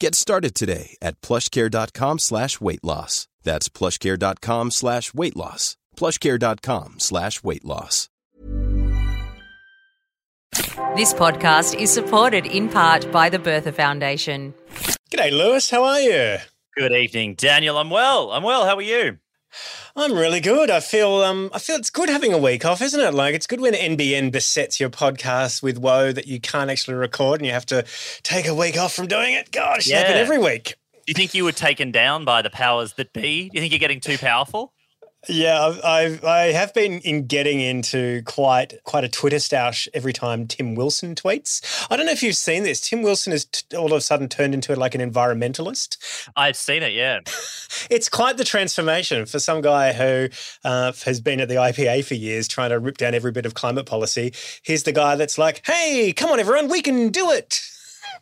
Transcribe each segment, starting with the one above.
Get started today at plushcare.com slash weight loss. That's plushcare.com slash weight loss. plushcare.com slash weight loss. This podcast is supported in part by the Bertha Foundation. G'day, Lewis. How are you? Good evening, Daniel. I'm well. I'm well. How are you? I'm really good. I feel um I feel it's good having a week off, isn't it? Like it's good when NBN besets your podcast with woe that you can't actually record and you have to take a week off from doing it. God, it should happen Yeah. every week. Do you think you were taken down by the powers that be? Do you think you're getting too powerful? Yeah, I've, I've I have been in getting into quite quite a Twitter stoush every time Tim Wilson tweets. I don't know if you've seen this. Tim Wilson has t- all of a sudden turned into like an environmentalist. I've seen it, yeah. It's quite the transformation for some guy who uh, has been at the IPA for years trying to rip down every bit of climate policy. Here's the guy that's like, hey, come on, everyone, we can do it.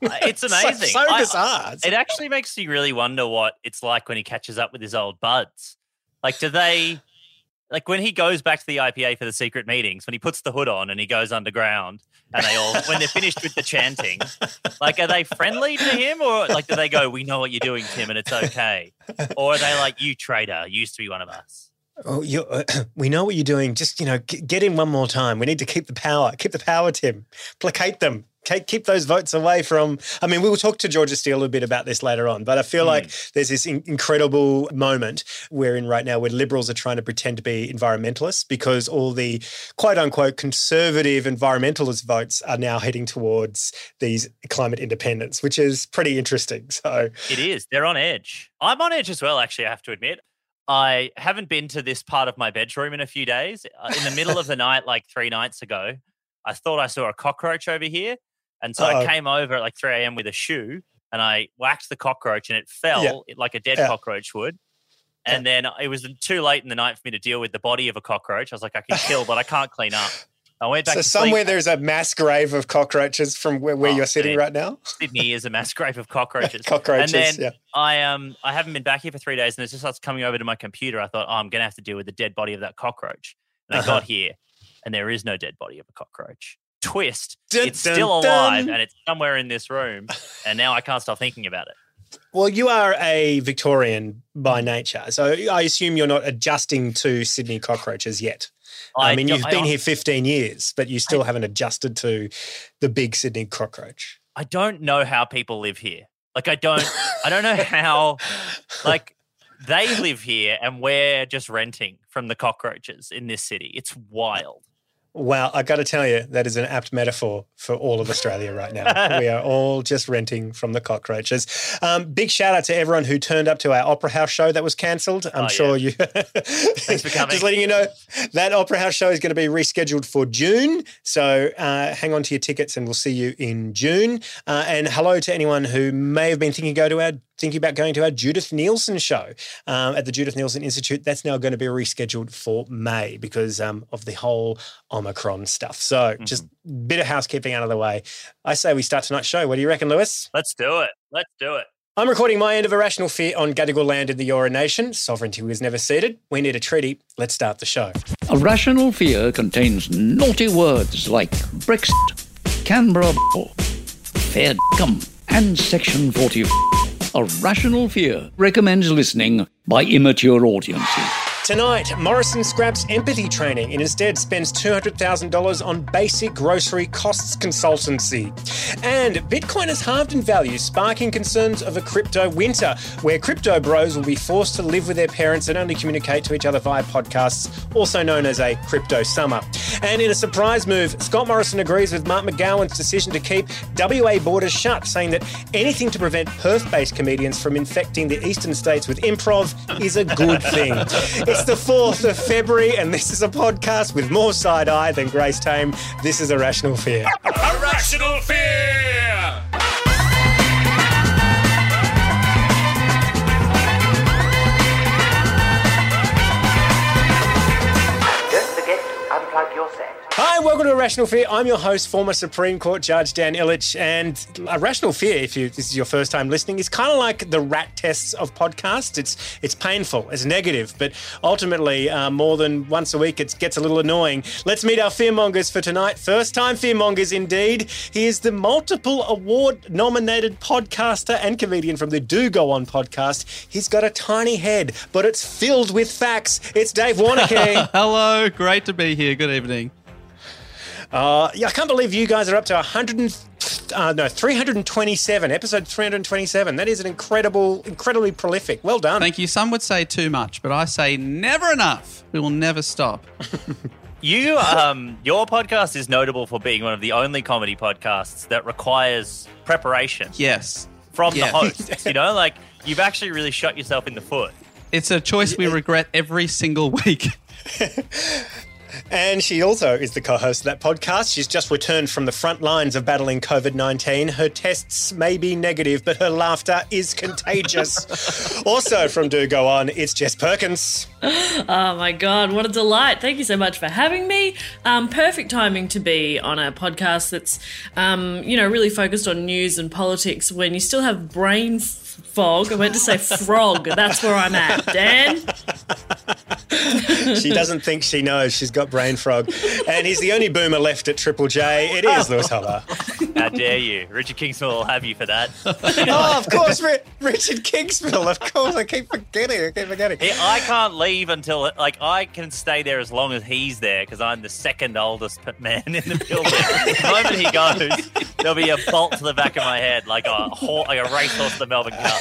It's amazing. So, I- bizarre. It actually makes you really wonder what it's like when he catches up with his old buds. Like, do they, like, when he goes back to the IPA for the secret meetings, when he puts the hood on and he goes underground, and they all, when they're finished with the chanting, like, are they friendly to him, or like, do they go, "We know what you're doing, Tim, and it's okay," or are they like, "You traitor, you used to be one of us." Oh, you uh, we know what you're doing. Just, you know, g- get in one more time. We need to keep the power. Keep the power, Tim. Placate them. Keep, keep those votes away from. I mean, we will talk to Georgia Steele a bit about this later on, but I feel like there's this in- incredible moment we're in right now where liberals are trying to pretend to be environmentalists because all the quote unquote conservative environmentalist votes are now heading towards these climate independence, which is pretty interesting. So, It is. They're on edge. I'm on edge as well, actually, I have to admit. I haven't been to this part of my bedroom in a few days. Uh, In the middle of the night, like three nights ago, I thought I saw a cockroach over here. And so Uh-oh. I came over at like 3 a.m. with a shoe and I whacked the cockroach and it fell Yeah. like a dead Yeah. cockroach would. And then it was too late in the night for me to deal with the body of a cockroach. I was like, I can kill, but I can't clean up. I went back so to sleep. somewhere there's a mass grave of cockroaches from where, where Oh, you're sitting dude. right now. Sydney is a mass grave of cockroaches. Cockroaches, And then yeah. I um I haven't been back here for three days, and it just starts coming over to my computer. I thought, oh, I'm gonna have to deal with the dead body of that cockroach. And I Uh-huh. got here, and there is no dead body of a cockroach. Twist, Dun, it's dun, still alive, dun. and it's somewhere in this room, and now I can't stop thinking about it. Well, you are a Victorian by nature, so I assume you're not adjusting to Sydney cockroaches yet. I, mean, you've I been hon- here 15 years, but you still haven't adjusted to the big Sydney cockroach. I don't know how people live here. Like I don't I don't know how like they live here and we're just renting from the cockroaches in this city. It's wild. Wow, I got to tell you, that is an apt metaphor for all of Australia right now. we are all just renting from the cockroaches. Um, big shout out to everyone who turned up to our Opera House show that was cancelled. I'm Oh, sure yeah. you. Thanks for coming. Just letting you know that Opera House show is going to be rescheduled for June. So uh, hang on to your tickets and we'll see you in June. Uh, and hello to anyone who may have been thinking go to our thinking about going to our Judith Nielsen show um, at the Judith Nielsen Institute. That's now going to be rescheduled for May because um, of the whole Omicron stuff. So just a bit of housekeeping out of the way. I say we start tonight's show. What do you reckon, Lewis? Let's do it. Let's do it. I'm recording my end of A Rational Fear on Gadigal land in the Eora Nation. Sovereignty was never ceded. We need a treaty. Let's start the show. A rational fear contains naughty words like Brexit, Canberra, fair Gum, and Section 40. A rational fear recommends listening by immature audiences. Tonight, Morrison scraps empathy training and instead spends $200,000 on basic grocery costs consultancy. And Bitcoin has halved in value, sparking concerns of a crypto winter, where crypto bros will be forced to live with their parents and only communicate to each other via podcasts, also known as a crypto summer. And in a surprise move, Scott Morrison agrees with Mark McGowan's decision to keep WA borders shut, saying that anything to prevent Perth based comedians from infecting the eastern states with improv is a good thing. It's the 4th of February, and this is a podcast with more side eye than Grace Tame. This is A Rational Fear. Irrational fear! Unplug your set. Hi, welcome to A Rational Fear. I'm your host, former Supreme Court Judge Dan Ilic. And A Rational Fear, if you, this is your first time listening, is kind of like the rat tests of podcasts. It's it's painful, it's negative, but ultimately, uh, more than once a week, it gets a little annoying. Let's meet our fearmongers for tonight. First time fearmongers, indeed. He is the multiple award nominated podcaster and comedian from the Do Go On podcast. He's got a tiny head, but it's filled with facts. It's Dave Warneke. Hello, great to be here. Good evening. Uh, yeah, I can't believe you guys are up to 100 and, uh, no, 327, episode 327. That is an incredible, incredibly prolific. Well done. Thank you. Some would say too much, but I say never enough. We will never stop. You, um, your podcast is notable for being one of the only comedy podcasts that requires preparation Yes. from Yeah. the host. you know, like you've actually really shot yourself in the foot. It's a choice we regret every single week. And she also is the co host of that podcast. She's just returned from the front lines of battling COVID 19. Her tests may be negative, but her laughter is contagious. also from Do Go On, it's Jess Perkins. Oh my god, what a delight! Thank you so much for having me. Um, perfect timing to be on a podcast that's, um, you know, really focused on news and politics when you still have brain fog. I meant to say frog. That's where I'm at, Dan. She doesn't think she knows she's got brain frog. And he's the only boomer left at Triple J. It is Lewis Hobba. How dare you? Richard Kingsmill will have you for that. oh, of course, Ri- Richard Kingsmill. Of course, I keep forgetting. I keep forgetting. He- I can't leave until like I can stay there as long as he's there because I'm the second oldest man in the building. the moment he goes, there'll be a bolt to the back of my head like a ho- like a racehorse to the Melbourne Cup.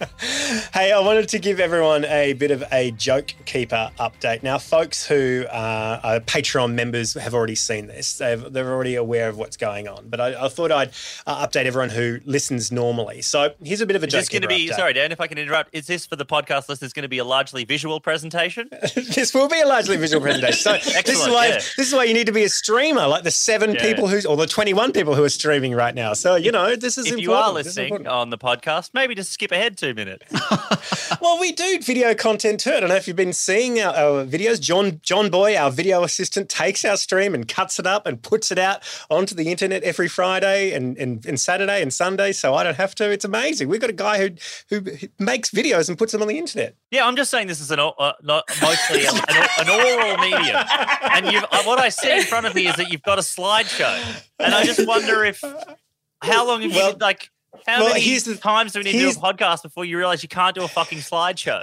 Hey, I wanted to give everyone a bit of a joke keeper update. Now, folks who uh, are Patreon members have already seen this. They've, they're already aware of what's going on. But I, I thought I'd uh, update everyone who listens normally. So here's a bit of a Is joke going to keeper be update. sorry, Dan? If I can interrupt, is this for the podcast listeners going to be a largely visual presentation? this will be a largely visual presentation. So this is why yeah. this is why you need to be a streamer, like the seven Yeah. people who's or the twenty-one people who are streaming right now. So you know this is if important. you are listening on the podcast, maybe just skip ahead two minutes. Well, we do video content too. I don't know if you've been seeing our, our videos. John John Boy, our video assistant, takes our stream and cuts it up and puts it out onto the internet every Friday and, and, and Saturday and Sunday, so I don't have to. It's amazing. We've got a guy who who makes videos and puts them on the internet. Yeah, I'm just saying this is an uh, not mostly an, an oral medium, and you've, uh, what I see in front of me is that you've got a slideshow, and I just wonder if how long have Well- you like how well, many here's the- times do we need to do a podcast before you realize you can't do a fucking slideshow?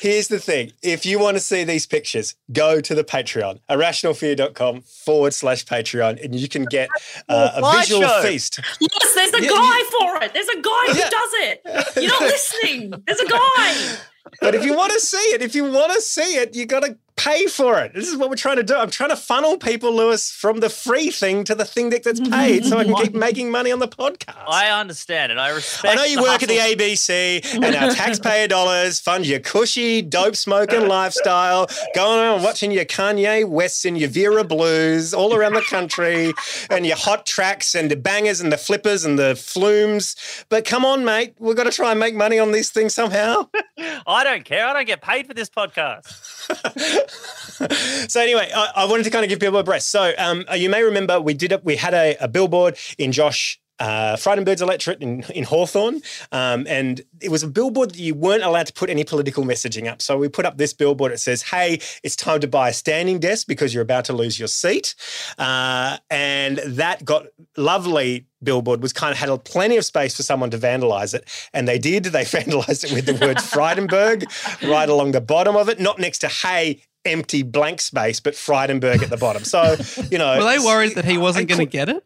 Here's the thing. If you want to see these pictures, go to the Patreon, arationalfear.com forward slash Patreon, and you can get uh, a slideshow. visual feast. Yes, there's a Yeah, guy for it. There's a guy who does it. You're not listening. There's a guy. But if you want to see it, if you want to see it, you got to pay for it. This is what we're trying to do. I'm trying to funnel people, Lewis, from the free thing to the thing that gets paid so I can keep making money on the podcast. I understand and I respect. I know you work at the. ABC and our taxpayer dollars fund your cushy, dope smoking lifestyle, going around watching your Kanye Wests and your Vera Blues all around the country and your hot tracks and the bangers and the flippers and the flumes. But come on, mate, we've got to try and make money on these things somehow. I don't care. I don't get paid for this podcast. so anyway, I, I wanted to kind of give people a breath. So um, you may remember we did it. We had a, a billboard in Josh. Uh, Frydenberg's electorate in, in Hawthorn. Um, and it was a billboard that you weren't allowed to put any political messaging up. So we put up this billboard. It says, Hey, it's time to buy a standing desk because you're about to lose your seat. Uh, and that got lovely billboard was kind of had plenty of space for someone to vandalize it. And they did. They vandalized it with the word Frydenberg right along the bottom of it, not next to Hey, empty blank space, but Frydenberg at the bottom. So, you know. Were they worried that he wasn't going to get it?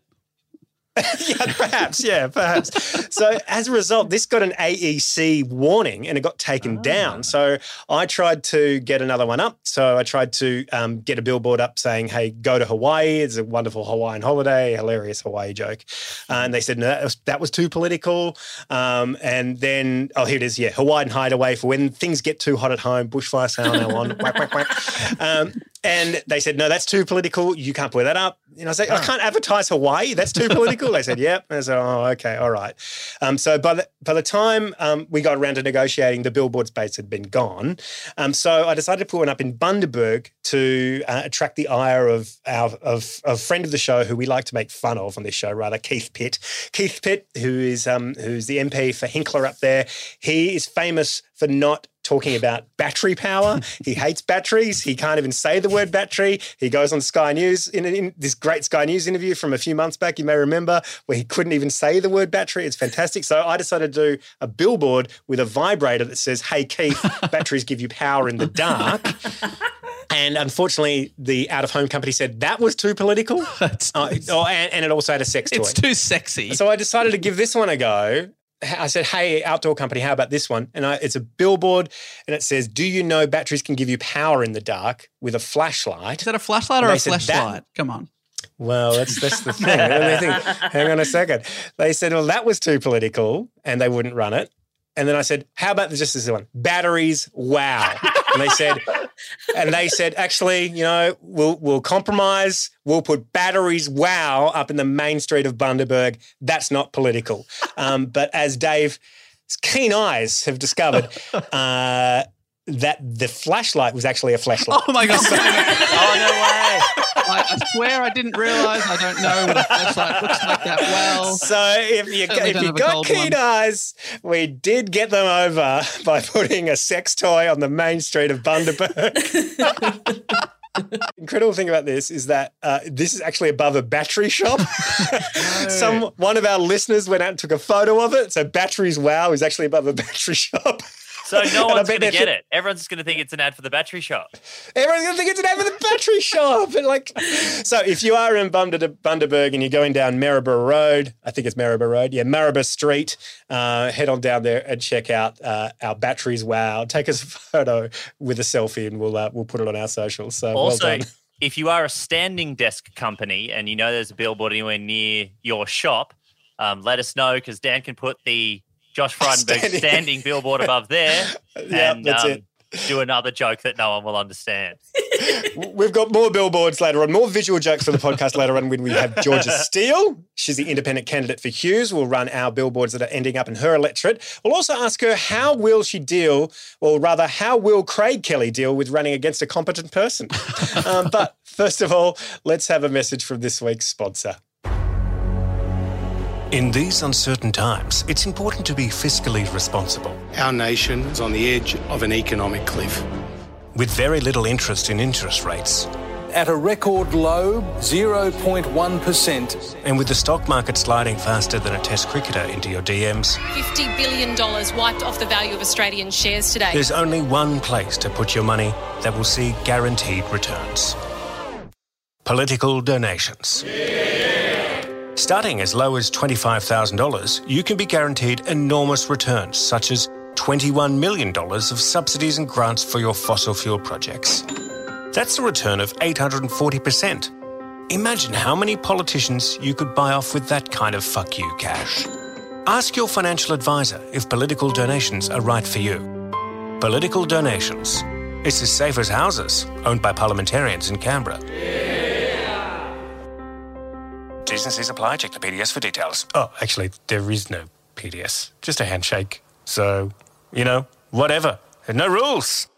yeah, perhaps. Yeah, perhaps. So as a result, this got an AEC warning and it got taken down. So I tried to get another one up. So I tried to um, get a billboard up saying, "Hey, go to Hawaii. It's a wonderful Hawaiian holiday." Hilarious Hawaii joke. Uh, and they said no, that was that was too political. Um, and then oh, here it is. Yeah, Hawaiian hideaway for when things get too hot at home. Bushfire sound now on. whack whack whack. Um, and they said, no, that's too political. You can't put that up. And I said, I can't advertise Hawaii. That's too political. they said, yep. And I said, oh, okay, all right. Um, so by the, by the time um, we got around to negotiating, the billboard space had been gone. Um, so I decided to put one up in Bundaberg to uh, attract the ire of our of, of friend of the show who we like to make fun of on this show, rather, Keith Pitt. Keith Pitt, who is um, who's the MP for Hinkler up there, he is famous for not talking about battery power. he hates batteries. He can't even say the word battery. He goes on Sky News in, in, this great Sky News interview from a few months back, you may remember, where he couldn't even say the word battery. It's fantastic. So I decided to do a billboard with a vibrator that says, Hey, Keith, batteries give you power in the dark. And unfortunately, the out of home company said that was too political. That's oh, oh, and, and it also had a sex toy. It's too sexy. So I decided to give this one a go. I said, "Hey, outdoor company, how about this one?" And I, it's a billboard, and it says, "Do you know batteries can give you power in the dark with a flashlight?" Is that a flashlight or a they said that- flashlight? Come on. Well, that's that's the thing. And they think, Hang on a second. They said, "Well, that was too political," and they wouldn't run it. And then I said, "How about just this one? Batteries, wow!" And they said, and they said, "Actually, you know, we'll we'll compromise. We'll put batteries, wow, up in the main street of Bundaberg. That's not political." Um, but as Dave's keen eyes have discovered. Uh, that the flashlight was actually a flashlight. Oh my god! oh no way! I, I swear I didn't realise. I don't know what a flashlight looks like that well. So if you Certainly if you got keen one. eyes, we did get them over by putting a sex toy on the main street of Bundaberg. Incredible thing about this is that uh, this is actually above a battery shop. Some one of our listeners went out and took a photo of it. So batteries wow is actually above a battery shop. So no one's going to get it. Everyone's just going to think it's an ad for the battery shop. Everyone's gonna think it's an ad for the battery shop. And like, so if you are in Bundaberg and you're going down Maryborough Road, I think it's Maryborough Road, yeah, Maryborough Street, uh, head on down there and check out uh, our batteries. Wow, take us a photo with a selfie, and we'll uh, we'll put it on our socials. So Also, well if you are a standing desk company and you know there's a billboard anywhere near your shop, um, let us know because Dan can put the Josh Frydenberg Standing- standing, billboard above there Yeah, and that's um, it. do another joke that no one will understand. We've got more billboards later on, more visual jokes for the podcast later on when we have Georgia Steele. She's the independent candidate for Hughes. We'll run our billboards that are ending up in her electorate. We'll also ask her how will she deal, or rather, how will Craig Kelly deal with running against a competent person? um, but first of all, let's have a message from this week's sponsor. In these uncertain times, it's important to be fiscally responsible. Our nation is on the edge of an economic cliff. With very little interest in interest rates, At a record low, 0.1%. and with the stock market sliding faster than a test cricketer into your DMs, $50 billion wiped off the value of Australian shares today. there's only one place to put your money that will see guaranteed returns political donations. Starting as low as $25,000, you can be guaranteed enormous returns, such as $21 million of subsidies and grants for your fossil fuel projects. That's a return of 840%. Imagine how many politicians you could buy off with that kind of fuck you cash. Ask your financial advisor if political donations are right for you. Political donations. It's as safe as houses, owned by parliamentarians in Canberra. T's and C's apply. Check the PDS for details. Oh, actually, there is no PDS. Just a handshake. So, you know, whatever. No rules.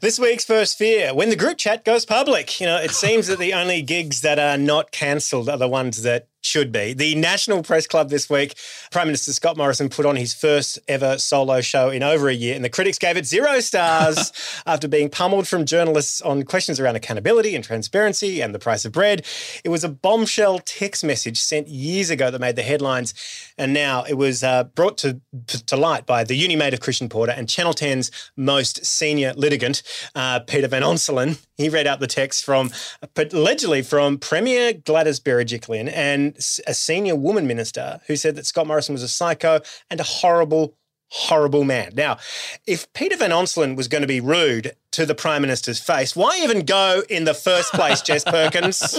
This week's first fear when the group chat goes public. You know, it seems that the only gigs that are not cancelled are the ones that should be. The National Press Club this week, Prime Minister Scott Morrison put on his first ever solo show in over a year, and the critics gave it zero stars after being pummeled from journalists on questions around accountability and transparency and the price of bread. It was a bombshell text message sent years ago that made the headlines, and now it was uh, brought to, to light by the uni mate of Christian Porter and Channel 10's most senior litigant, uh, Peter Van Onselen. He read out the text from, allegedly from Premier Gladys Berejiklian and a senior woman minister who said that Scott Morrison was a psycho and a horrible, horrible man. Now, if Peter Van Onselen was going to be rude to the Prime Minister's face, why even go in the first place, Jess Perkins?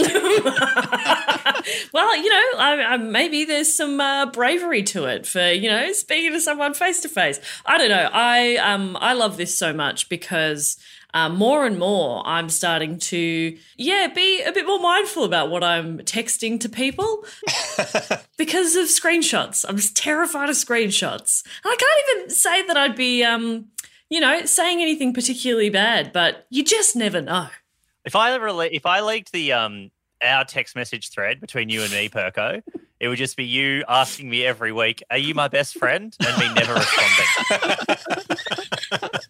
well, you know, I, I, maybe there's some uh, bravery to it for you know speaking to someone face to face. I don't know. I um I love this so much because uh, more and more, I'm starting to, yeah, be a bit more mindful about what I'm texting to people because of screenshots. I'm just terrified of screenshots. And I can't even say that I'd be, um, you know, saying anything particularly bad, but you just never know. If I ever, le- if I leaked the um our text message thread between you and me, Perko, it would just be you asking me every week, "Are you my best friend?" and me never responding.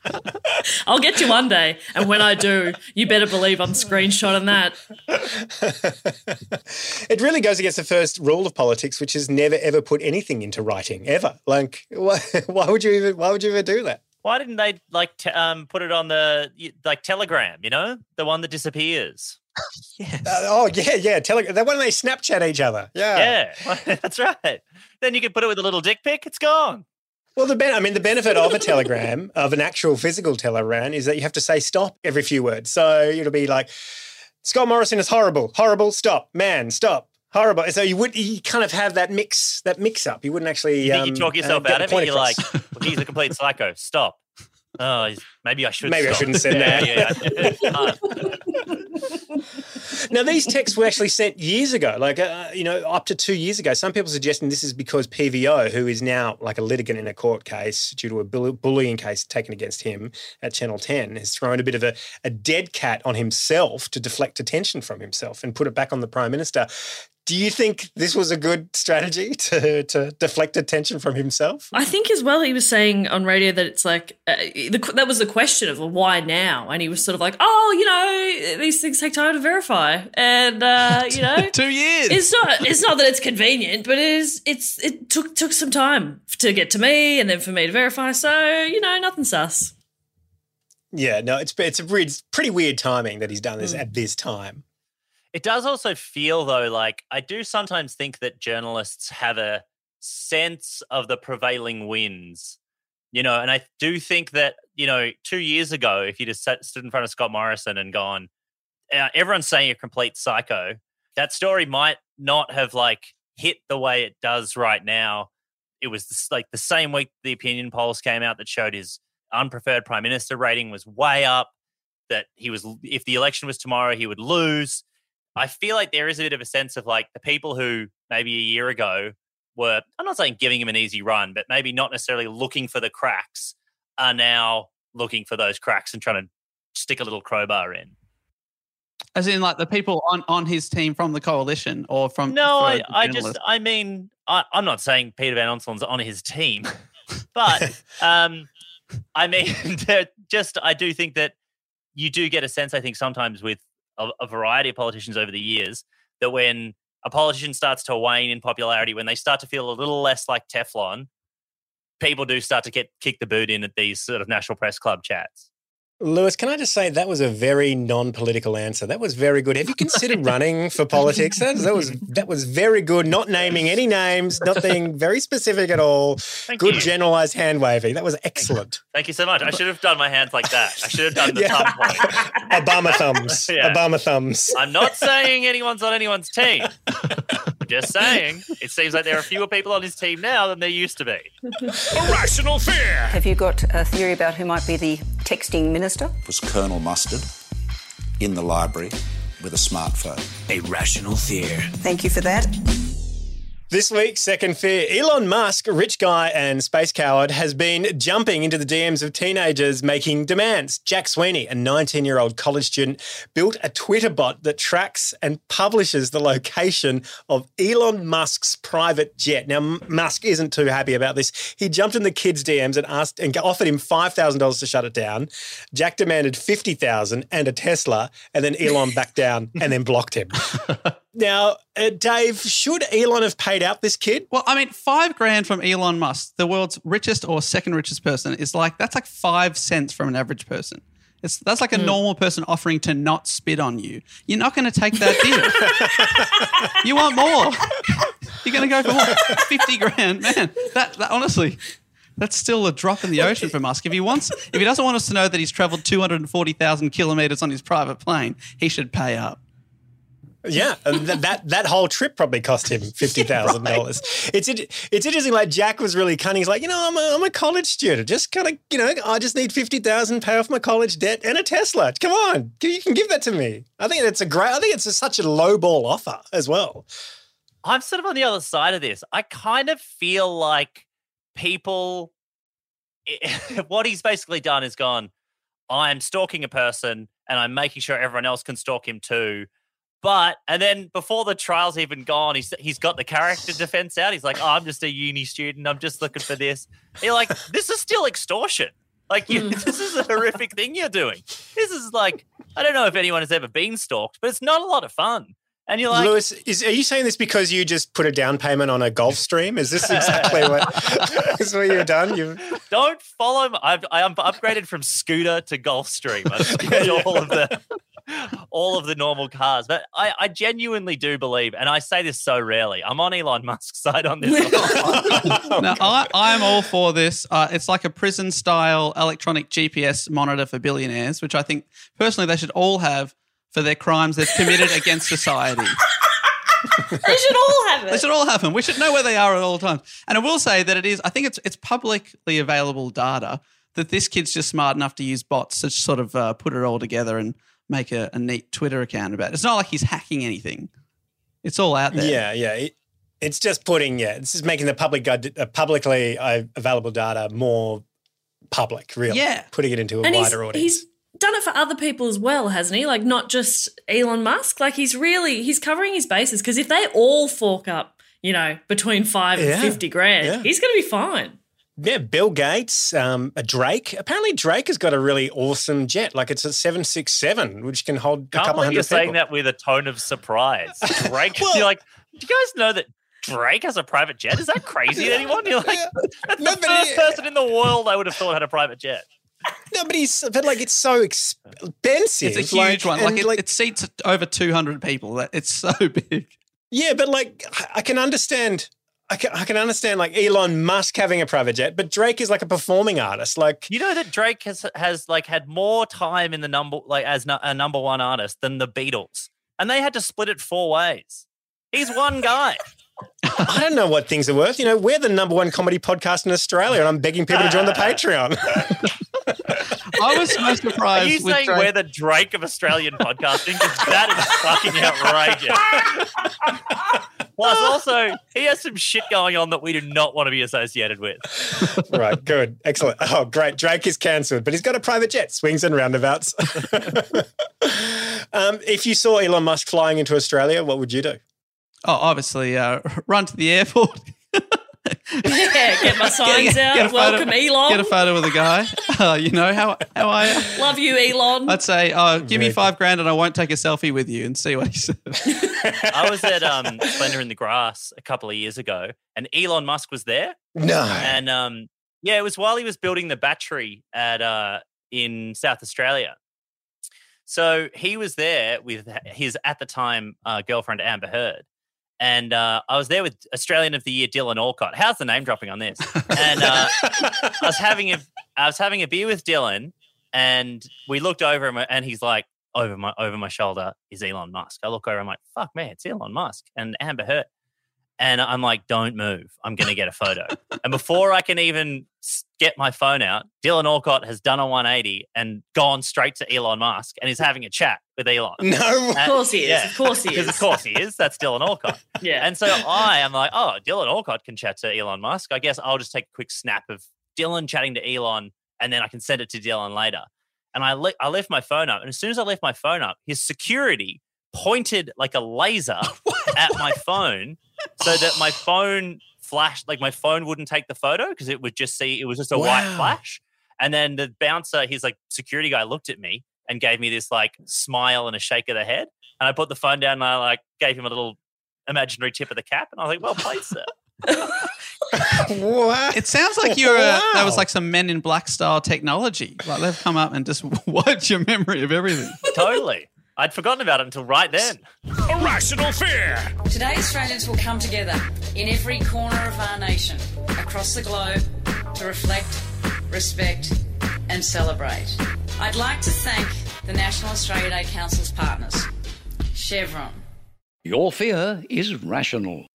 I'll get you one day, and when I do, you better believe I'm screenshotting that. it really goes against the first rule of politics, which is never ever put anything into writing ever. Like, why, why would you even? Why would you ever do that? Why didn't they like t- um, put it on the like Telegram? You know, the one that disappears. yes. Uh, oh yeah, yeah. Tele- that when they Snapchat each other. Yeah, yeah, that's right. Then you can put it with a little dick pic. It's gone. Well, the ben- I mean, the benefit of a telegram, of an actual physical telegram, is that you have to say stop every few words. So it'll be like, Scott Morrison is horrible, horrible, stop, man, stop, horrible. So you would you kind of have that mix, that mix up. You wouldn't actually. You, um, you talk yourself uh, out of it. You're like, well, he's a complete psycho. Stop. Oh, maybe I should. Maybe stop. I shouldn't send that. yeah, yeah. now, these texts were actually sent years ago, like, uh, you know, up to two years ago. Some people suggesting this is because PVO, who is now like a litigant in a court case due to a bullying case taken against him at Channel 10, has thrown a bit of a, a dead cat on himself to deflect attention from himself and put it back on the Prime Minister. Do you think this was a good strategy to, to deflect attention from himself? I think as well he was saying on radio that it's like uh, the, that was the question of why now, and he was sort of like, oh, you know, these things take time to verify, and uh, you know, two years. It's not it's not that it's convenient, but it is it's it took took some time to get to me, and then for me to verify. So you know, nothing sus. Yeah, no, it's it's a weird, pretty weird timing that he's done this mm. at this time. It does also feel though like I do sometimes think that journalists have a sense of the prevailing winds. You know, and I do think that, you know, two years ago, if you just sat, stood in front of Scott Morrison and gone, uh, everyone's saying you're a complete psycho, that story might not have like hit the way it does right now. It was this, like the same week the opinion polls came out that showed his unpreferred prime minister rating was way up, that he was, if the election was tomorrow, he would lose. I feel like there is a bit of a sense of like the people who maybe a year ago were, I'm not saying giving him an easy run, but maybe not necessarily looking for the cracks are now looking for those cracks and trying to stick a little crowbar in. As in, like the people on, on his team from the coalition or from. No, I, I just, I mean, I, am not saying Peter Van Onselen's on his team, but um, I mean, just, I do think that you do get a sense, I think, sometimes with a, a variety of politicians over the years that when a politician starts to wane in popularity, when they start to feel a little less like Teflon, people do start to get kick the boot in at these sort of national press club chats. Lewis, can I just say that was a very non-political answer. That was very good. Have you considered running for politics? That, that was that was very good. Not naming any names, not being very specific at all. Thank good you. generalized hand waving. That was excellent. Thank you so much. I should have done my hands like that. I should have done the Yeah. thumb point. Obama thumbs. Yeah. Obama thumbs. I'm not saying anyone's on anyone's team. I'm just saying it seems like there are fewer people on his team now than there used to be. Irrational fear. Have you got a theory about who might be the texting minister? Was Colonel Mustard in the library with a smartphone. A rational fear. Thank you for that. This week, second fear. Elon Musk, rich guy and space coward, has been jumping into the DMs of teenagers making demands. Jack Sweeney, a 19 year old college student, built a Twitter bot that tracks and publishes the location of Elon Musk's private jet. Now, Musk isn't too happy about this. He jumped in the kid's DMs and asked and offered him $5,000 to shut it down. Jack demanded 50000 and a Tesla, and then Elon backed down and then blocked him. Now, uh, Dave, should Elon have paid out this kid? Well, I mean, five grand from Elon Musk, the world's richest or second richest person, is like that's like five cents from an average person. It's that's like a normal person offering to not spit on you. You're not going to take that deal. you want more? You're going to go for more? Fifty grand, man. That, that honestly. That's still a drop in the ocean for Musk. If he wants, if he doesn't want us to know that he's travelled two hundred and forty thousand kilometers on his private plane, he should pay up. Yeah, and th- that that whole trip probably cost him fifty thousand dollars. It's it's interesting. Like Jack was really cunning. He's like, you know, I'm a, I'm a college student. Just kind of, you know, I just need fifty thousand, pay off my college debt, and a Tesla. Come on, you can give that to me. I think that's a great. I think it's a, such a low ball offer as well. I'm sort of on the other side of this. I kind of feel like people, what he's basically done is gone, I'm stalking a person and I'm making sure everyone else can stalk him too. But, and then before the trial's even gone, he's, he's got the character defense out. He's like, oh, I'm just a uni student. I'm just looking for this. You're like, this is still extortion. Like, you, mm. this is a horrific thing you're doing. This is like, I don't know if anyone has ever been stalked, but it's not a lot of fun. And you're like, Lewis, is, are you saying this because you just put a down payment on a Gulfstream? Is this exactly what is what you've done? You Don't follow. Me. I've I'm upgraded from scooter to Gulfstream. I've got all of the all of the normal cars, but I, I genuinely do believe, and I say this so rarely. I'm on Elon Musk's side on this. now, I, I'm all for this. Uh, it's like a prison style electronic GPS monitor for billionaires, which I think personally they should all have for their crimes they've committed against society. They should all have it. They should all have them. We should know where they are at all times. And I will say that it is, I think it's it's publicly available data that this kid's just smart enough to use bots to sort of uh, put it all together and make a, a neat Twitter account about it. It's not like he's hacking anything. It's all out there. Yeah, yeah. It, it's just putting, yeah, it's just making the public gud- uh, publicly uh, available data more public, really. Yeah. Putting it into a and he's, wider audience. he's done it for other people as well, hasn't he? Like not just Elon Musk. Like he's really he's covering his bases because if they all fork up, you know, between five Yeah, and fifty grand, yeah. he's going to be fine. Yeah, Bill Gates, um, a Drake. Apparently, Drake has got a really awesome jet. Like it's a seven six seven, which can hold a Can't couple hundred you're saying people. that with a tone of surprise. Drake, you're like, do you guys know that Drake has a private jet? Is that crazy to anyone? You're like, that's the first person in the world I would have thought had a private jet. No, but he's but like it's so expensive. It's a huge one. Like, it, it seats over 200 people. It's so big. Yeah, but like I- I can understand. I can, I can understand like Elon Musk having a private jet, but Drake is like a performing artist. Like You know that Drake has has like had more time in the number like as nu- a number one artist than the Beatles, and they had to split it four ways. He's one guy. I don't know what things are worth. You know, we're the number one comedy podcast in Australia, and I'm begging people to join the Patreon. I was so surprised. Are you with saying Drake- we're the Drake of Australian podcasting? Because that is fucking outrageous. Plus, also, he has some shit going on that we do not want to be associated with. right, good, excellent. Oh, great. Drake is cancelled, but he's got a private jet, swings and roundabouts. um, if you saw Elon Musk flying into Australia, what would you do? Oh, obviously, uh, run to the airport. Yeah, get my signs out. a photo- Welcome, Elon. Get a photo with a guy. Uh, you know how how I. Love you, Elon. I'd say, oh, give me five grand and I won't take a selfie with you and see what he says. I was at um, Splendour in the Grass a couple of years ago, and Elon Musk was there. No. And um, yeah, it was while he was building the battery at uh, in South Australia. So he was there with his at the time uh, girlfriend Amber Heard, and uh, I was there with Australian of the Year Dylan Alcott. How's the name dropping on this? And uh, I was having a I was having a beer with Dylan, and we looked over him, and he's like, over my over my shoulder is Elon Musk. I look over, I'm like, fuck man, it's Elon Musk and Amber Heard. And I'm like, don't move. I'm going to get a photo. and before I can even get my phone out, Dylan Alcott has done a 180 and gone straight to Elon Musk and is having a chat with Elon. No, Of course he is. Of course he Because is. of course he is. That's Dylan Alcott. Yeah. And so I am like, oh, Dylan Alcott can chat to Elon Musk. I guess I'll just take a quick snap of Dylan chatting to Elon and then I can send it to Dylan later. And I, le- I left my phone up. And as soon as I left my phone up, his security pointed like a laser at my phone so that my phone flashed, like my phone wouldn't take the photo because it would just see, it was just a white flash. And then the bouncer, his like security guy looked at me and gave me this like smile and a shake of the head. And I put the phone down and I like gave him a little imaginary tip of the cap. And I was like, well played, sir. It sounds like you're. Uh, That was like some Men in Black style technology. Like they've come up and just wiped your memory of everything. totally. I'd forgotten about it until right then. Irrational fear. Today, Australians will come together in every corner of our nation, across the globe, to reflect, respect, and celebrate. I'd like to thank the National Australia Day Council's partners, Chevron. Your fear is rational.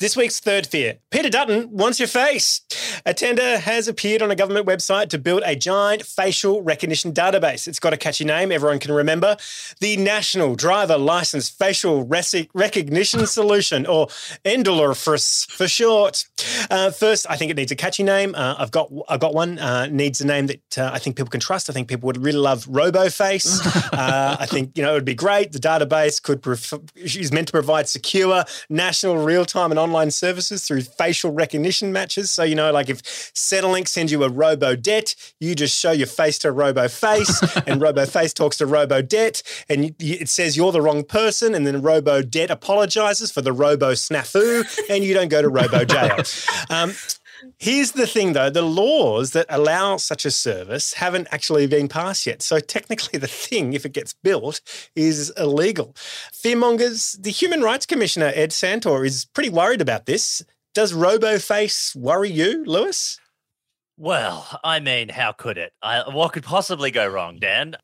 This week's third fear Peter Dutton wants your face. A tender has appeared on a government website to build a giant facial recognition database. It's got a catchy name everyone can remember the National Driver License Facial Rec- Recognition Solution, or NDLRFRS for short. Uh, first, I think it needs a catchy name. Uh, I've got I've got one. Uh, needs a name that uh, I think people can trust. I think people would really love RoboFace. uh, I think you know it would be great. The database could prov- is meant to provide secure national real time and online services through facial recognition matches. So you know, like if Centrelink sends you a Robo Debt, you just show your face to robo face and robo face talks to Robo Debt, and you, you- it says you're the wrong person, and then Robo Debt apologizes for the Robo snafu, and you don't go to Robo Jail. Um, Here's the thing, though the laws that allow such a service haven't actually been passed yet. So, technically, the thing, if it gets built, is illegal. Fearmongers, the Human Rights Commissioner, Ed Santow, is pretty worried about this. Does RoboFace worry you, Lewis? Well, I mean, how could it? I, what could possibly go wrong, Dan?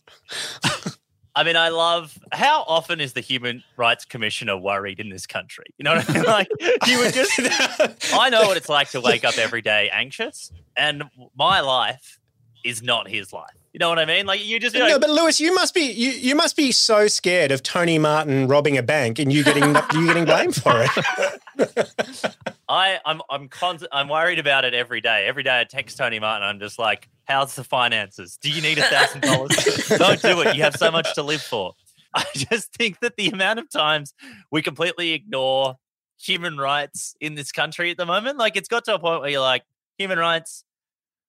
I mean, I love how often is the Human Rights Commissioner worried in this country? You know what I mean? Like, you would just, I know what it's like to wake up every day anxious, and my life is not his life. You know what I mean? Like, you just, no, but Lewis, you must be you, you must be so scared of Tony Martin robbing a bank and you getting you getting blamed for it. I, I'm I'm con- I'm worried about it every day. Every day I text Tony Martin. I'm just like, "How's the finances? Do you need a thousand dollars? Don't do it. You have so much to live for." I just think that the amount of times we completely ignore human rights in this country at the moment, like it's got to a point where you're like, human rights,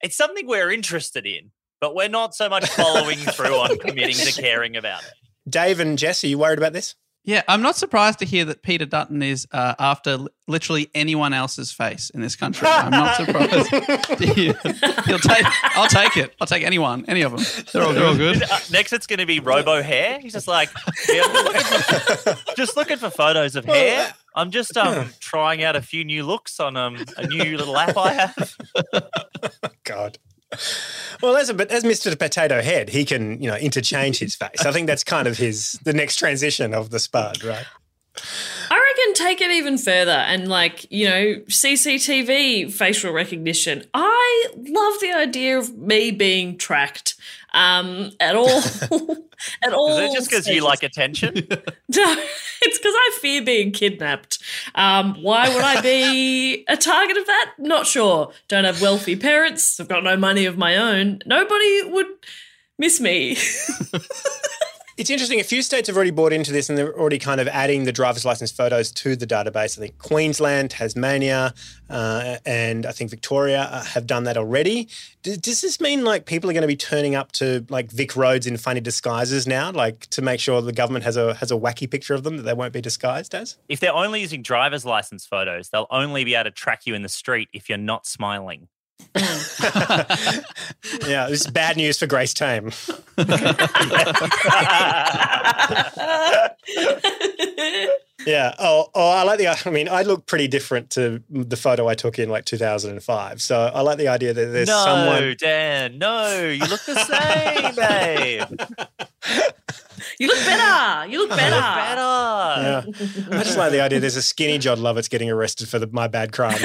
it's something we're interested in, but we're not so much following through on committing to caring about it. Dave and Jesse, you worried about this? Yeah, I'm not surprised to hear that Peter Dutton is uh, after literally anyone else's face in this country. I'm not surprised. to hear. He'll take. I'll take it. I'll take anyone, any of them. They're all, they're all good. Uh, next, it's going to be Robo Hair. He's just like, yeah, looking for- just looking for photos of hair. I'm just um trying out a few new looks on um a new little app I have. God. Well, as a, as Mr. Potato Head, he can you know interchange his face. I think that's kind of his the next transition of the Spud, right? I reckon take it even further and like, you know, CCTV facial recognition. I love the idea of me being tracked um at all at all. Is it just because you like attention? No, it's because I fear being kidnapped. Um, why would I be a target of that? Not sure. Don't have wealthy parents. I've got no money of my own. Nobody would miss me. It's interesting. A few states have already bought into this and they're already kind of adding the driver's license photos to the database. I think Queensland, Tasmania, uh, and I think Victoria uh, have done that already. Does this mean like people are going to be turning up to like Vic roads in funny disguises now, like to make sure the government has a has a wacky picture of them that they won't be disguised as? if they're only using driver's license photos, they'll only be able to track you in the street if you're not smiling. Mm. yeah, this is bad news for Grace Tame. yeah. Oh, oh, I like the. I mean, I look pretty different to the photo I took in like 2005. So I like the idea that there's no, someone. No, Dan, no, you look the same, babe. You look better. You look better. Yeah. I just like the idea there's a skinny Jon Lovitz getting arrested for the, my bad crimes.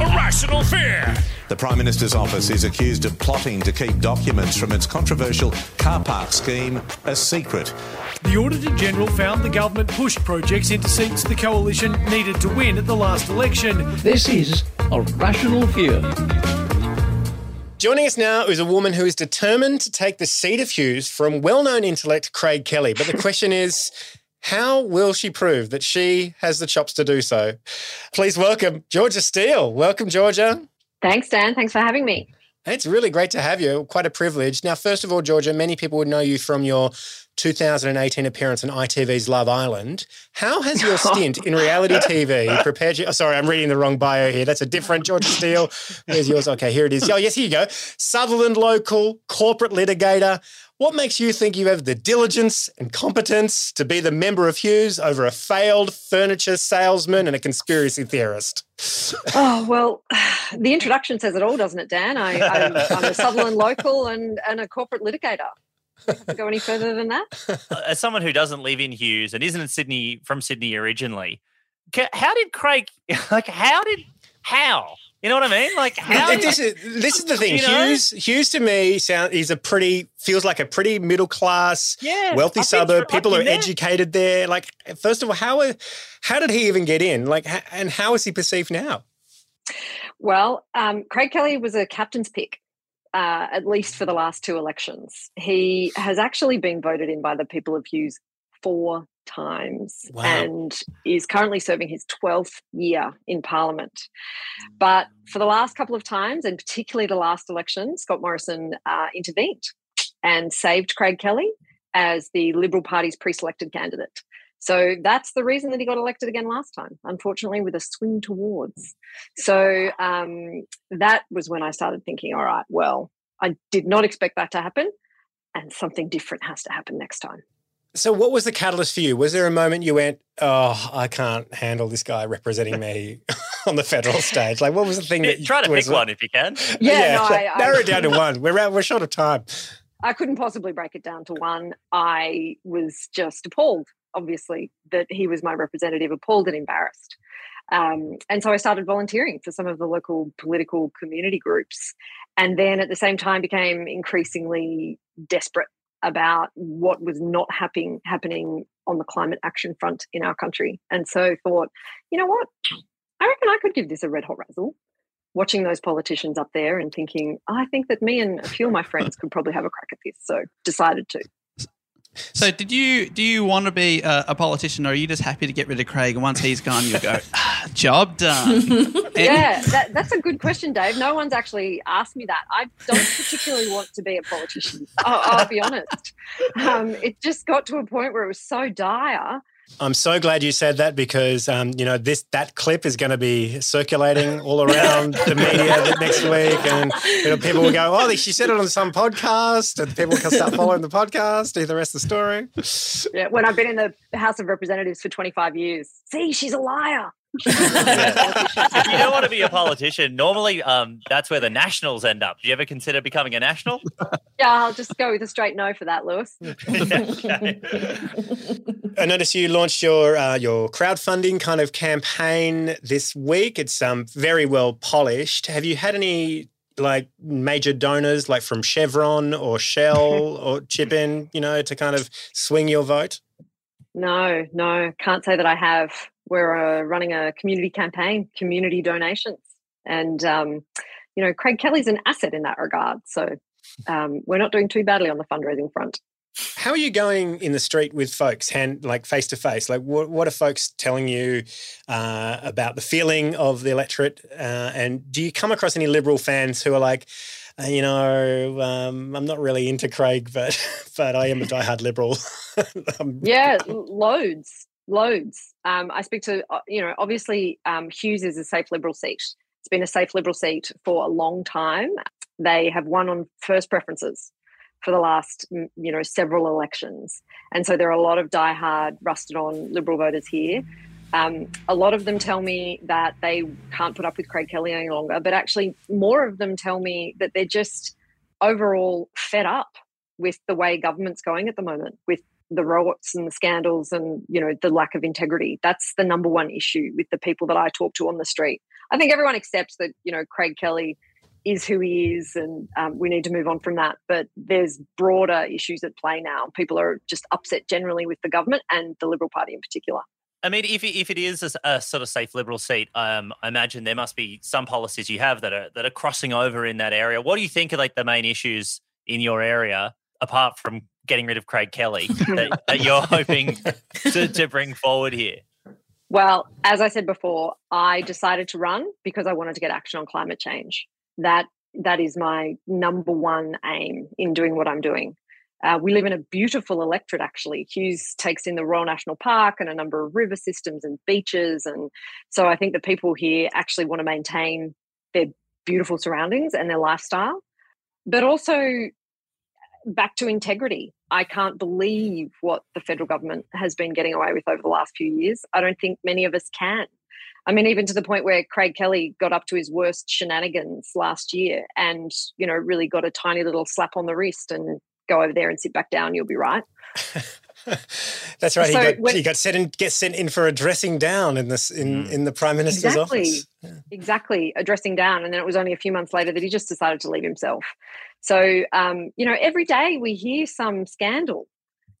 Irrational fear. The Prime Minister's office is accused of plotting to keep documents from its controversial car park scheme a secret. The Auditor General found the government pushed projects into seats the coalition needed to win at the last election. This is a rational fear. Joining us now is a woman who is determined to take the seat of Hughes from well known intellect Craig Kelly. But the question is, how will she prove that she has the chops to do so? Please welcome Georgia Steele. Welcome, Georgia. Thanks, Dan. Thanks for having me. It's really great to have you. Quite a privilege. Now, first of all, Georgia, many people would know you from your 2018 appearance on ITV's Love Island. How has your stint in reality TV prepared you? Oh, sorry, I'm reading the wrong bio here. That's a different Georgia Steele. Where's yours? Okay, here it is. Oh, yes, here you go. Sutherland local, corporate litigator. What makes you think you have the diligence and competence to be the member of Hughes over a failed furniture salesman and a conspiracy theorist? Oh, well, the introduction says it all, doesn't it, Dan? I, I'm, I'm a Sutherland local and, and a corporate litigator. Go any further than that? As someone who doesn't live in Hughes and isn't in Sydney from Sydney originally, how did Craig? Like, how did how? You know what I mean? Like, how? this is this is the thing. You know? Hughes Hughes to me sound he's a pretty feels like a pretty middle class, Yeah, wealthy I've suburb. through- I've People are there. educated there. Like, first of all, how how did he even get in? Like, and how is he perceived now? Well, um, Craig Kelly was a captain's pick, uh, at least for the last two elections. He has actually been voted in by the people of Hughes four times Wow. and is currently serving his 12th year in Parliament. But for the last couple of times, and particularly the last election, Scott Morrison uh, intervened and saved Craig Kelly as the Liberal Party's pre selected candidate. So that's the reason that he got elected again last time, unfortunately, with a swing towards. So um, that was when I started thinking, all right, well, I did not expect that to happen, and something different has to happen next time. So, what was the catalyst for you? Was there a moment you went, "Oh, I can't handle this guy representing me on the federal stage"? Like, what was the thing that you Try to was pick one if you can. Yeah, no, I- I- narrow it down to one. We're out, we're short of time. I couldn't possibly break it down to one. I was just appalled, obviously, that he was my representative, appalled and embarrassed. Um, and so I started volunteering for some of the local political community groups. And then at the same time became increasingly desperate about what was not happening happening on the climate action front in our country. And so thought, you know what? I reckon I could give this a red hot razzle. Watching those politicians up there and thinking, I think that me and a few of my friends could probably have a crack at this. So decided to. So, did you do you want to be a, a politician, or are you just happy to get rid of Craig? And once he's gone, you go, ah, job done. yeah, that, that's a good question, Dave. No one's actually asked me that. I don't particularly want to be a politician. I'll, I'll be honest. Um, it just got to a point where it was so dire. I'm so glad you said that because um, you know this that clip is going to be circulating all around the media next week, and you know, people will go, "Oh, she said it on some podcast," and people can start following the podcast, hear the rest of the story. Yeah, when I've been in the House of Representatives for 25 years. See, she's a liar. If you don't want to be a politician, normally um, that's where the nationals end up. Do you ever consider becoming a national? Yeah, I'll just go with a straight no for that, Lewis. I noticed you launched your uh, your crowdfunding kind of campaign this week. It's um very well polished. Have you had any like major donors, like from Chevron or Shell, or chip in, you know, to kind of swing your vote? No, no, can't say that I have. We're uh, running a community campaign, community donations, and um, you know, Craig Kelly's an asset in that regard. So um, we're not doing too badly on the fundraising front. How are you going in the street with folks, hand like face to face? Like, what what are folks telling you uh, about the feeling of the electorate? Uh, and do you come across any Liberal fans who are like, uh, you know, um, I'm not really into Craig, but but I am a diehard Liberal. Um, Yeah, loads, loads. Um, I speak to, uh, you know, obviously um, Hughes is a safe Liberal seat. It's been a safe Liberal seat for a long time. They have won on first preferences for the last you know several elections, and so there are a lot of diehard, rusted on Liberal voters here. Um, a lot of them tell me that they can't put up with Craig Kelly any longer, but actually, more of them tell me that they're just overall fed up with the way government's going at the moment, with the riots and the scandals and you know the lack of integrity. That's the number one issue with the people that I talk to on the street. I think everyone accepts that you know Craig Kelly is who he is, and um, we need to move on from that. But there's broader issues at play now. People are just upset generally with the government and the Liberal Party in particular. I mean, if if it is a, a sort of safe Liberal seat, um, I imagine there must be some policies you have that are that are crossing over in that area. What do you think are like the main issues in your area, apart from getting rid of Craig Kelly, that, that you're hoping to, to bring forward here? Well, as I said before, I decided to run because I wanted to get action on climate change. That that is my number one aim in doing what I'm doing. Uh, we live in a beautiful electorate, actually. Hughes takes in the Royal National Park and a number of river systems and beaches. And so I think that people here actually want to maintain their beautiful surroundings and their lifestyle. But also, back to integrity. I can't believe what the federal government has been getting away with over the last few years. I don't think many of us can. I mean, even to the point where Craig Kelly got up to his worst shenanigans last year and, you know, really got a tiny little slap on the wrist and go over there and sit back down, you'll be right. That's right. So he got when- he got sent in, get sent in for a dressing down in this in, in the prime minister's exactly, office. exactly, addressing down, and then it was only a few months later that he just decided to leave himself. So, um, you know, every day we hear some scandal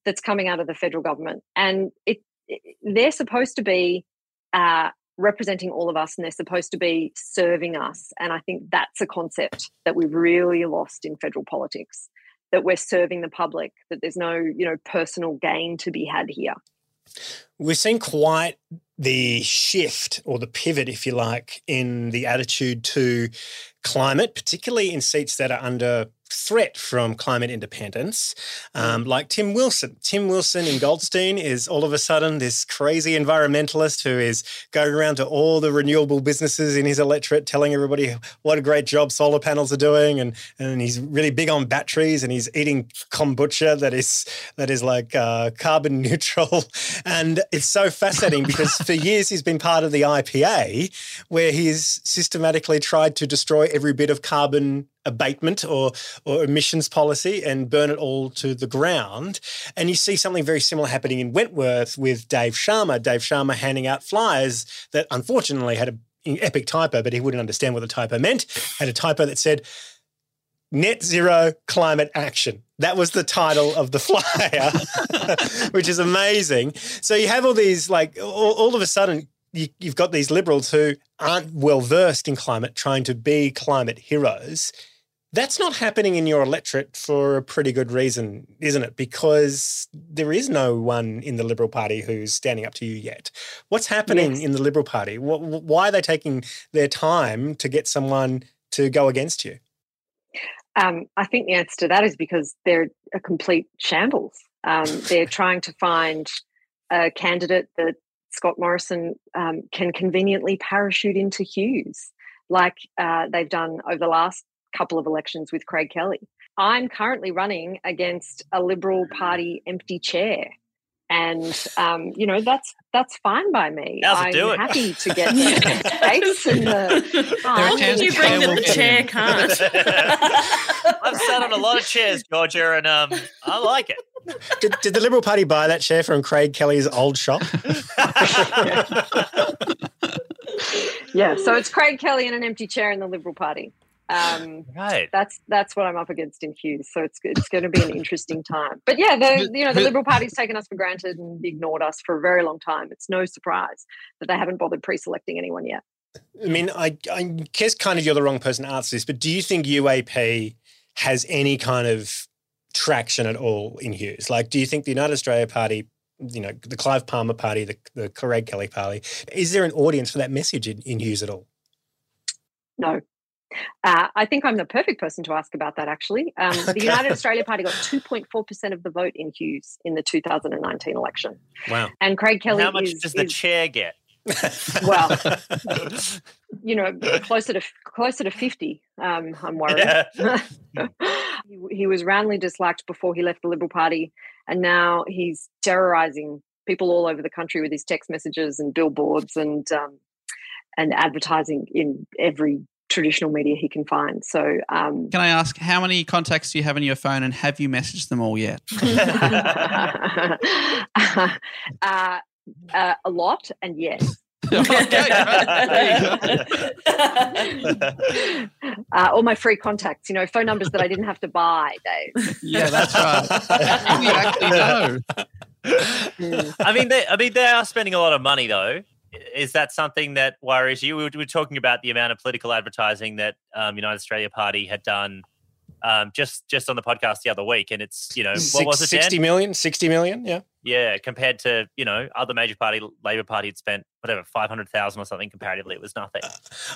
that's coming out of the federal government, and it, it they're supposed to be uh, representing all of us, and they're supposed to be serving us. And I think that's a concept that we've really lost in federal politics. That we're serving the public, that there's no, you know, personal gain to be had here. We've seen quite the shift or the pivot, if you like, in the attitude to climate, particularly in seats that are under threat from climate independents, um, like Tim Wilson. Tim Wilson in Goldstein is all of a sudden this crazy environmentalist who is going around to all the renewable businesses in his electorate, telling everybody what a great job solar panels are doing, and and he's really big on batteries, and he's eating kombucha that is that is like uh, carbon neutral, and it's so fascinating because for years he's been part of the IPA, where he's systematically tried to destroy every bit of carbon abatement or or emissions policy and burn it all to the ground. And you see something very similar happening in Wentworth with Dave Sharma. Dave Sharma handing out flyers that unfortunately had an epic typo, but he wouldn't understand what the typo meant. Had a typo that said net zero climate action. That was the title of the flyer, which is amazing. So you have all these like all, all of a sudden you, you've got these liberals who aren't well versed in climate trying to be climate heroes. That's not happening in your electorate for a pretty good reason, isn't it? Because there is no one in the Liberal Party who's standing up to you yet. What's happening Yes. in the Liberal Party? Wh- wh- Why are they taking their time to get someone to go against you? Um, I think the answer to that is because they're a complete shambles. Um, they're trying to find a candidate that Scott Morrison um, can conveniently parachute into Hughes, like uh, they've done over the last couple of elections with Craig Kelly. I'm currently running against a Liberal Party empty chair. And um, you know that's that's fine by me. How's I'm doing? happy to get the space and the. What did you bring that the chair can't? I've sat on a lot of chairs, Georgia, and um, I like it. Did, did the Liberal Party buy that chair from Craig Kelly's old shop? yeah, so it's Craig Kelly and an empty chair in the Liberal Party. Um, right. That's that's what I'm up against in Hughes. So it's it's going to be an interesting time. But yeah, the you know the Liberal Party's taken us for granted and ignored us for a very long time. It's no surprise that they haven't bothered pre-selecting anyone yet. I mean, I, I guess kind of you're the wrong person to answer this, but do you think UAP has any kind of traction at all in Hughes? Like, do you think the United Australia Party, you know, the Clive Palmer Party, the, the Craig Kelly Party, is there an audience for that message in, in Hughes at all? No. Uh, I think I'm the perfect person to ask about that, actually. Um, The United Australia Party got 2.4% of the vote in Hughes in the 2019 election. Wow. And Craig Kelly How much is, does the is- chair get? well, you know, closer to closer to fifty. Um, I'm worried. he, he was roundly disliked before he left the Liberal Party, and now he's terrorizing people all over the country with his text messages and billboards and um, and advertising in every traditional media he can find. So, um, Can I ask how many contacts do you have in your phone, and have you messaged them all yet? uh, uh, a lot, and yes. uh, all my free contacts, you know, phone numbers that I didn't have to buy, Dave. Yeah, that's right. you actually know. I mean, they, I mean, they are spending a lot of money, though. Is that something that worries you? We were, we were talking about the amount of political advertising that um, United Australia Party had done um, just just on the podcast the other week, and it's you know what was it? Dan? 60 million? 60 million? Yeah. Yeah, compared to you know other major party, Labor Party had spent whatever five hundred thousand or something. Comparatively, it was nothing.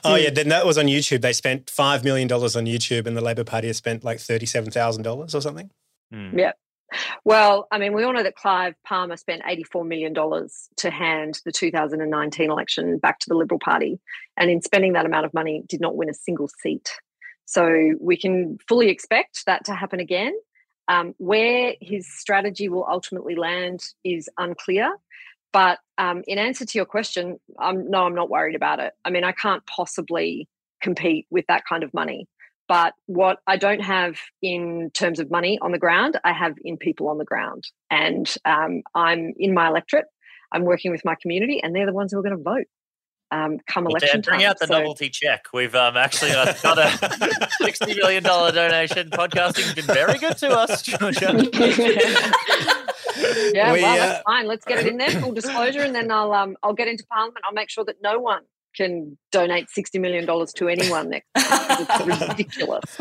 Oh yeah, then that was on YouTube. They spent five million dollars on YouTube, and the Labor Party has spent like thirty-seven thousand dollars or something. Yeah. Well, I mean, we all know that Clive Palmer spent $84 million to hand the 2019 election back to the Liberal Party. And in spending that amount of money, did not win a single seat. So we can fully expect that to happen again. Um, where his strategy will ultimately land is unclear. But um, in answer to your question, I'm, no, I'm not worried about it. I mean, I can't possibly compete with that kind of money. But what I don't have in terms of money on the ground, I have in people on the ground. And um, I'm in my electorate. I'm working with my community, and they're the ones who are going to vote um, come Well, election Dan, bring time. out the So- novelty check. We've um, actually uh, got a sixty million dollar donation. Podcasting's been very good to us, Georgia. yeah, We, well, uh, that's fine. Let's get it in there, full disclosure, and then I'll um, I'll get into Parliament. I'll make sure that no one can donate sixty million dollars to anyone next. time, 'cause It's ridiculous.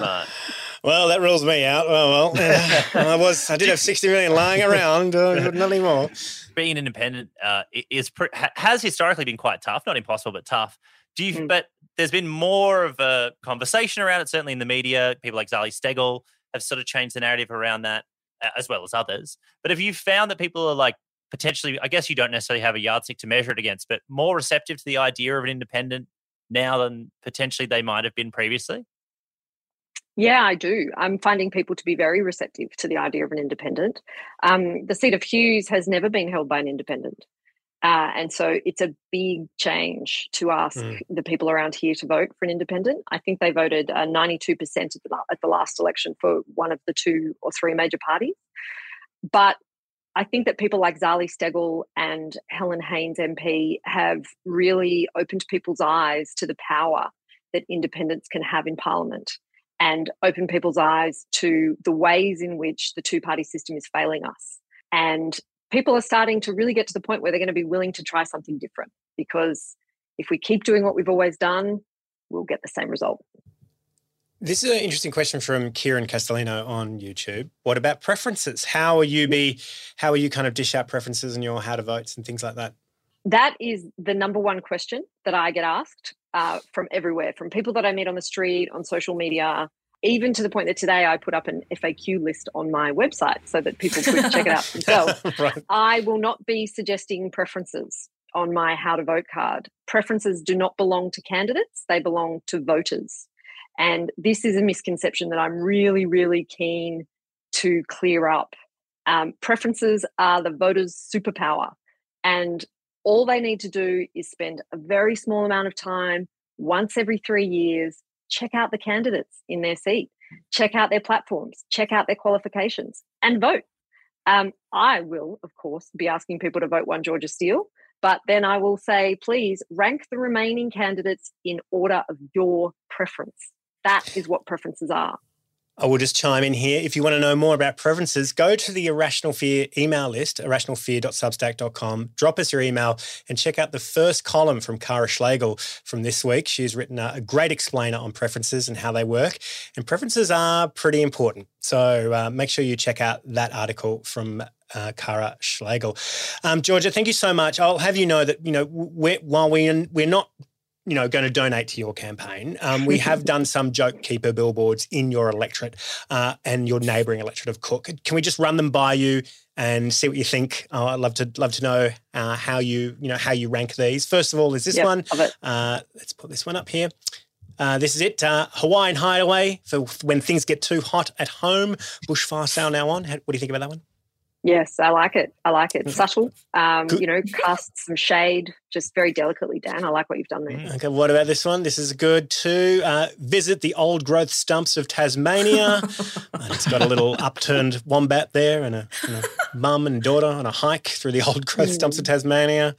Well, that rules me out. Oh well, I was I did have sixty million lying around, uh, not anymore. Being independent uh, is pre- has historically been quite tough. Not impossible, but tough. Do you? Mm. But there's been more of a conversation around it. Certainly in the media, people like Zali Steggall have sort of changed the narrative around that, uh, as well as others. But have you found that people are like potentially? I guess you don't necessarily have a yardstick to measure it against, but more receptive to the idea of an independent now than potentially they might have been previously. Yeah, I do. I'm finding people to be very receptive to the idea of an independent. Um, the seat of Hughes has never been held by an independent. Uh, and so it's a big change to ask Mm. the people around here to vote for an independent. I think they voted uh, 92% at the, at the last election for one of the two or three major parties. But I think that people like Zali Steggall and Helen Haines MP have really opened people's eyes to the power that independents can have in Parliament and open people's eyes to the ways in which the two party system is failing us. And people are starting to really get to the point where they're going to be willing to try something different because if we keep doing what we've always done, we'll get the same result. This is an interesting question from Kieran Castellino on YouTube. What about preferences? How are you be? How are you kind of dish out preferences in your how to votes and things like that? That is the number one question that I get asked uh, from everywhere, from people that I meet on the street, on social media, even to the point that today I put up an FAQ list on my website so that people could check it out themselves. right. I will not be suggesting preferences on my how to vote card. Preferences do not belong to candidates, they belong to voters. And this is a misconception that I'm really, really keen to clear up. Um, preferences are the voters' superpower. And all they need to do is spend a very small amount of time once every three years, check out the candidates in their seat, check out their platforms, check out their qualifications, and vote. Um, I will, of course, be asking people to vote one Georgia Steele, but then I will say, please rank the remaining candidates in order of your preference. That is what preferences are. I will just chime in here. If you want to know more about preferences, go to the A Rational Fear email list, arationalfear.substack.com. Drop us your email and check out the first column from Kara Schlegel from this week. She's written a, great explainer on preferences and how they work. And preferences are pretty important. So uh, make sure you check out that article from uh, Kara Schlegel. Um, Georgia, thank you so much. I'll have you know that, you know, we're, while we, we're not you know, going to donate to your campaign. Um, we have done some joke keeper billboards in your electorate uh, and your neighbouring electorate of Cook. Can we just run them by you and see what you think. Oh, I'd love to love to know uh, how you you know how you rank these. First of all, is this Yep, one? Uh, let's put this one up here. Uh, this is it. Uh, Hawaiian Hideaway for when things get too hot at home. Bushfire sale now on. How, what do you think about that one? Yes, I like it. I like it. Subtle, um, you know, casts some shade just very delicately, Dan. I like what you've done there. Okay, what about this one? This is good too. Uh, visit the old growth stumps of Tasmania. And it's got a little upturned wombat there and a, and a mum and daughter on a hike through the old growth stumps of Tasmania.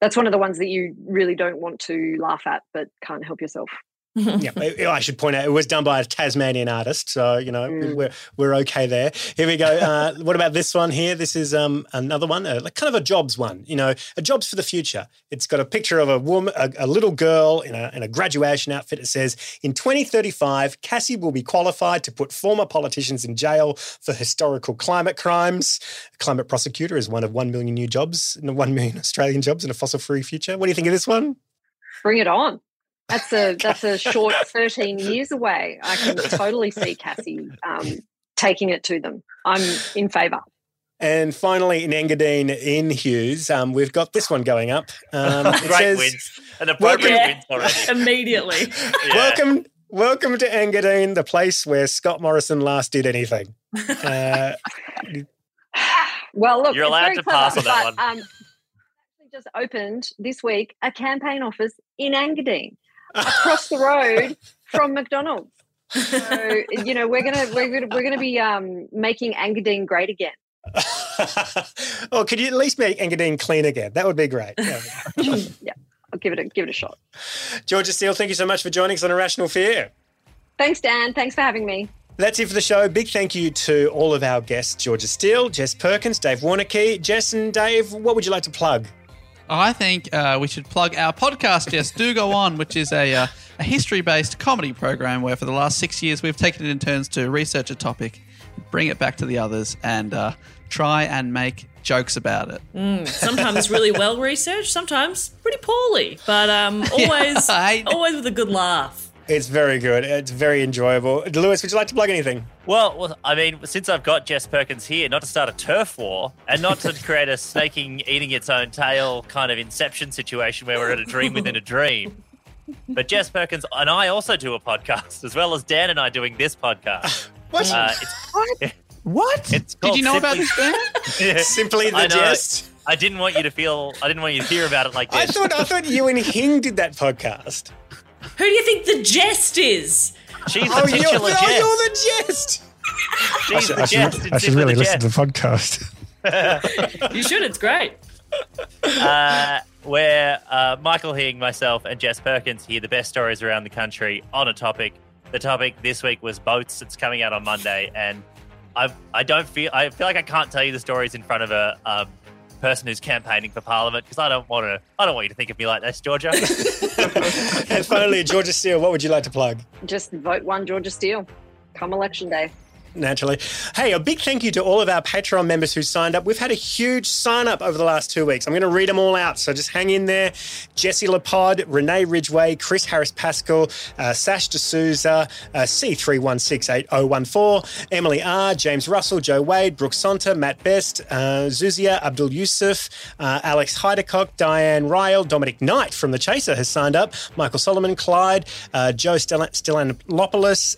That's one of the ones that you really don't want to laugh at, but can't help yourself. Yeah, I I should point out it was done by a Tasmanian artist, so you know we're we're okay there. Here we go. Uh, what about this one here? This is um, another one, uh, like kind of a jobs one. You know, a jobs for the future. It's got a picture of a woman, a, a little girl in a, in a graduation outfit. It says, "In 2035, Cassie will be qualified to put former politicians in jail for historical climate crimes. A Climate prosecutor is one of one million new jobs, one million Australian jobs in a fossil-free future. What do you think of this one? Bring it on. That's a that's a short 13 years away. I can totally see Cassie um, taking it to them. I'm in favour. And finally, in Engadine, in Hughes, um, we've got this one going up. Um, it Great says, wins. An appropriate Welcome- wins already. Immediately. Welcome, welcome to Engadine, the place where Scott Morrison last did anything. Uh, Well, look, You're allowed very to clever, pass on that but, Um, just opened this week a campaign office in Engadine, across the road from McDonald's. So you know we're gonna we're gonna we're gonna be um, making Engadine great again. oh, could you at least make Engadine clean again? That would be great. Yeah. yeah, I'll give it a give it a shot. Georgia Steele, thank you so much for joining us on A Rational Fear. Thanks, Dan. Thanks for having me. That's it for the show. Big thank you to all of our guests Georgia Steele, Jess Perkins, Dave Warneke. Jess and Dave, what would you like to plug? I think uh, we should plug our podcast, Yes, Do Go On, which is a, uh, a history based comedy program where for the last six years we've taken it in turns to research a topic, bring it back to the others, and uh, try and make jokes about it. Mm, sometimes really well researched, sometimes pretty poorly, but um, always always with a good laugh. It's very good. It's very enjoyable. Lewis, would you like to plug anything? Well, well, I mean, since I've got Jess Perkins here, not to start a turf war and not to create a snaking eating its own tail kind of inception situation where we're at a dream within a dream. But Jess Perkins and I also do a podcast, as well as Dan and I doing this podcast. What? Uh, it's, what? It's Did you know called about this, Dan? Yeah. Simply the I know. Jest? I didn't want you to feel. I didn't want you to hear about it like this. I thought I thought you and Hing did that podcast. Who do you think the jest is? She's oh, the you're, titular oh, jest. you're the jest. She's the jest. in I should really the listen to the podcast. You should. It's great. uh, where uh, Michael Hing, myself, and Jess Perkins hear the best stories around the country on a topic. The topic this week was boats. It's coming out on Monday, and I I don't feel I feel like I can't tell you the stories in front of a um, person who's campaigning for Parliament because I don't want to. I don't want you to think of me like this, Georgia. And finally, Georgia Steele, what would you like to plug? Just vote one Georgia Steele come election day. Naturally. Hey, a big thank you to all of our Patreon members who signed up. We've had a huge sign up over the last two weeks. I'm going to read them all out, so just hang in there. Jesse Lapod, Renee Ridgway, Chris Harris Pascal, uh, Sash D'Souza, uh, C31680014, Emily R, James Russell, Joe Wade, Brooke Sonta, Matt Best, uh, Zuzia Abdul Yusuf, uh, Alex Heidecock, Diane Ryle, Dominic Knight from The Chaser has signed up, Michael Solomon, Clyde, uh, Joe Stil-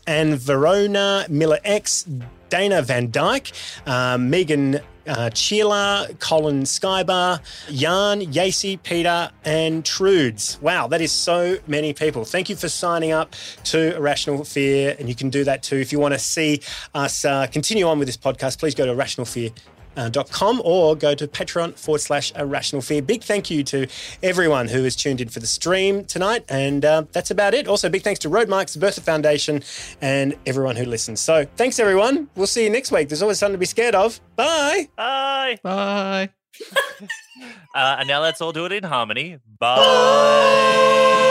and Verona Miller X, Dana Van Dyke, um, Megan uh, Sheila, Colin Skybar, Jan, Yacy, Peter, and Trudes. Wow, that is so many people. Thank you for signing up to A Rational Fear, and you can do that too. If you want to see us uh, continue on with this podcast, please go to A Rational Fear. Uh, dot com or go to patreon forward slash a rational fear. Big thank you to everyone who has tuned in for the stream tonight. And uh, that's about it. Also, big thanks to Roadmarks, the Bertha Foundation, and everyone who listens. So thanks, everyone. We'll see you next week. There's always something to be scared of. Bye. Bye. Bye. Uh, and now let's all do it in harmony. Bye.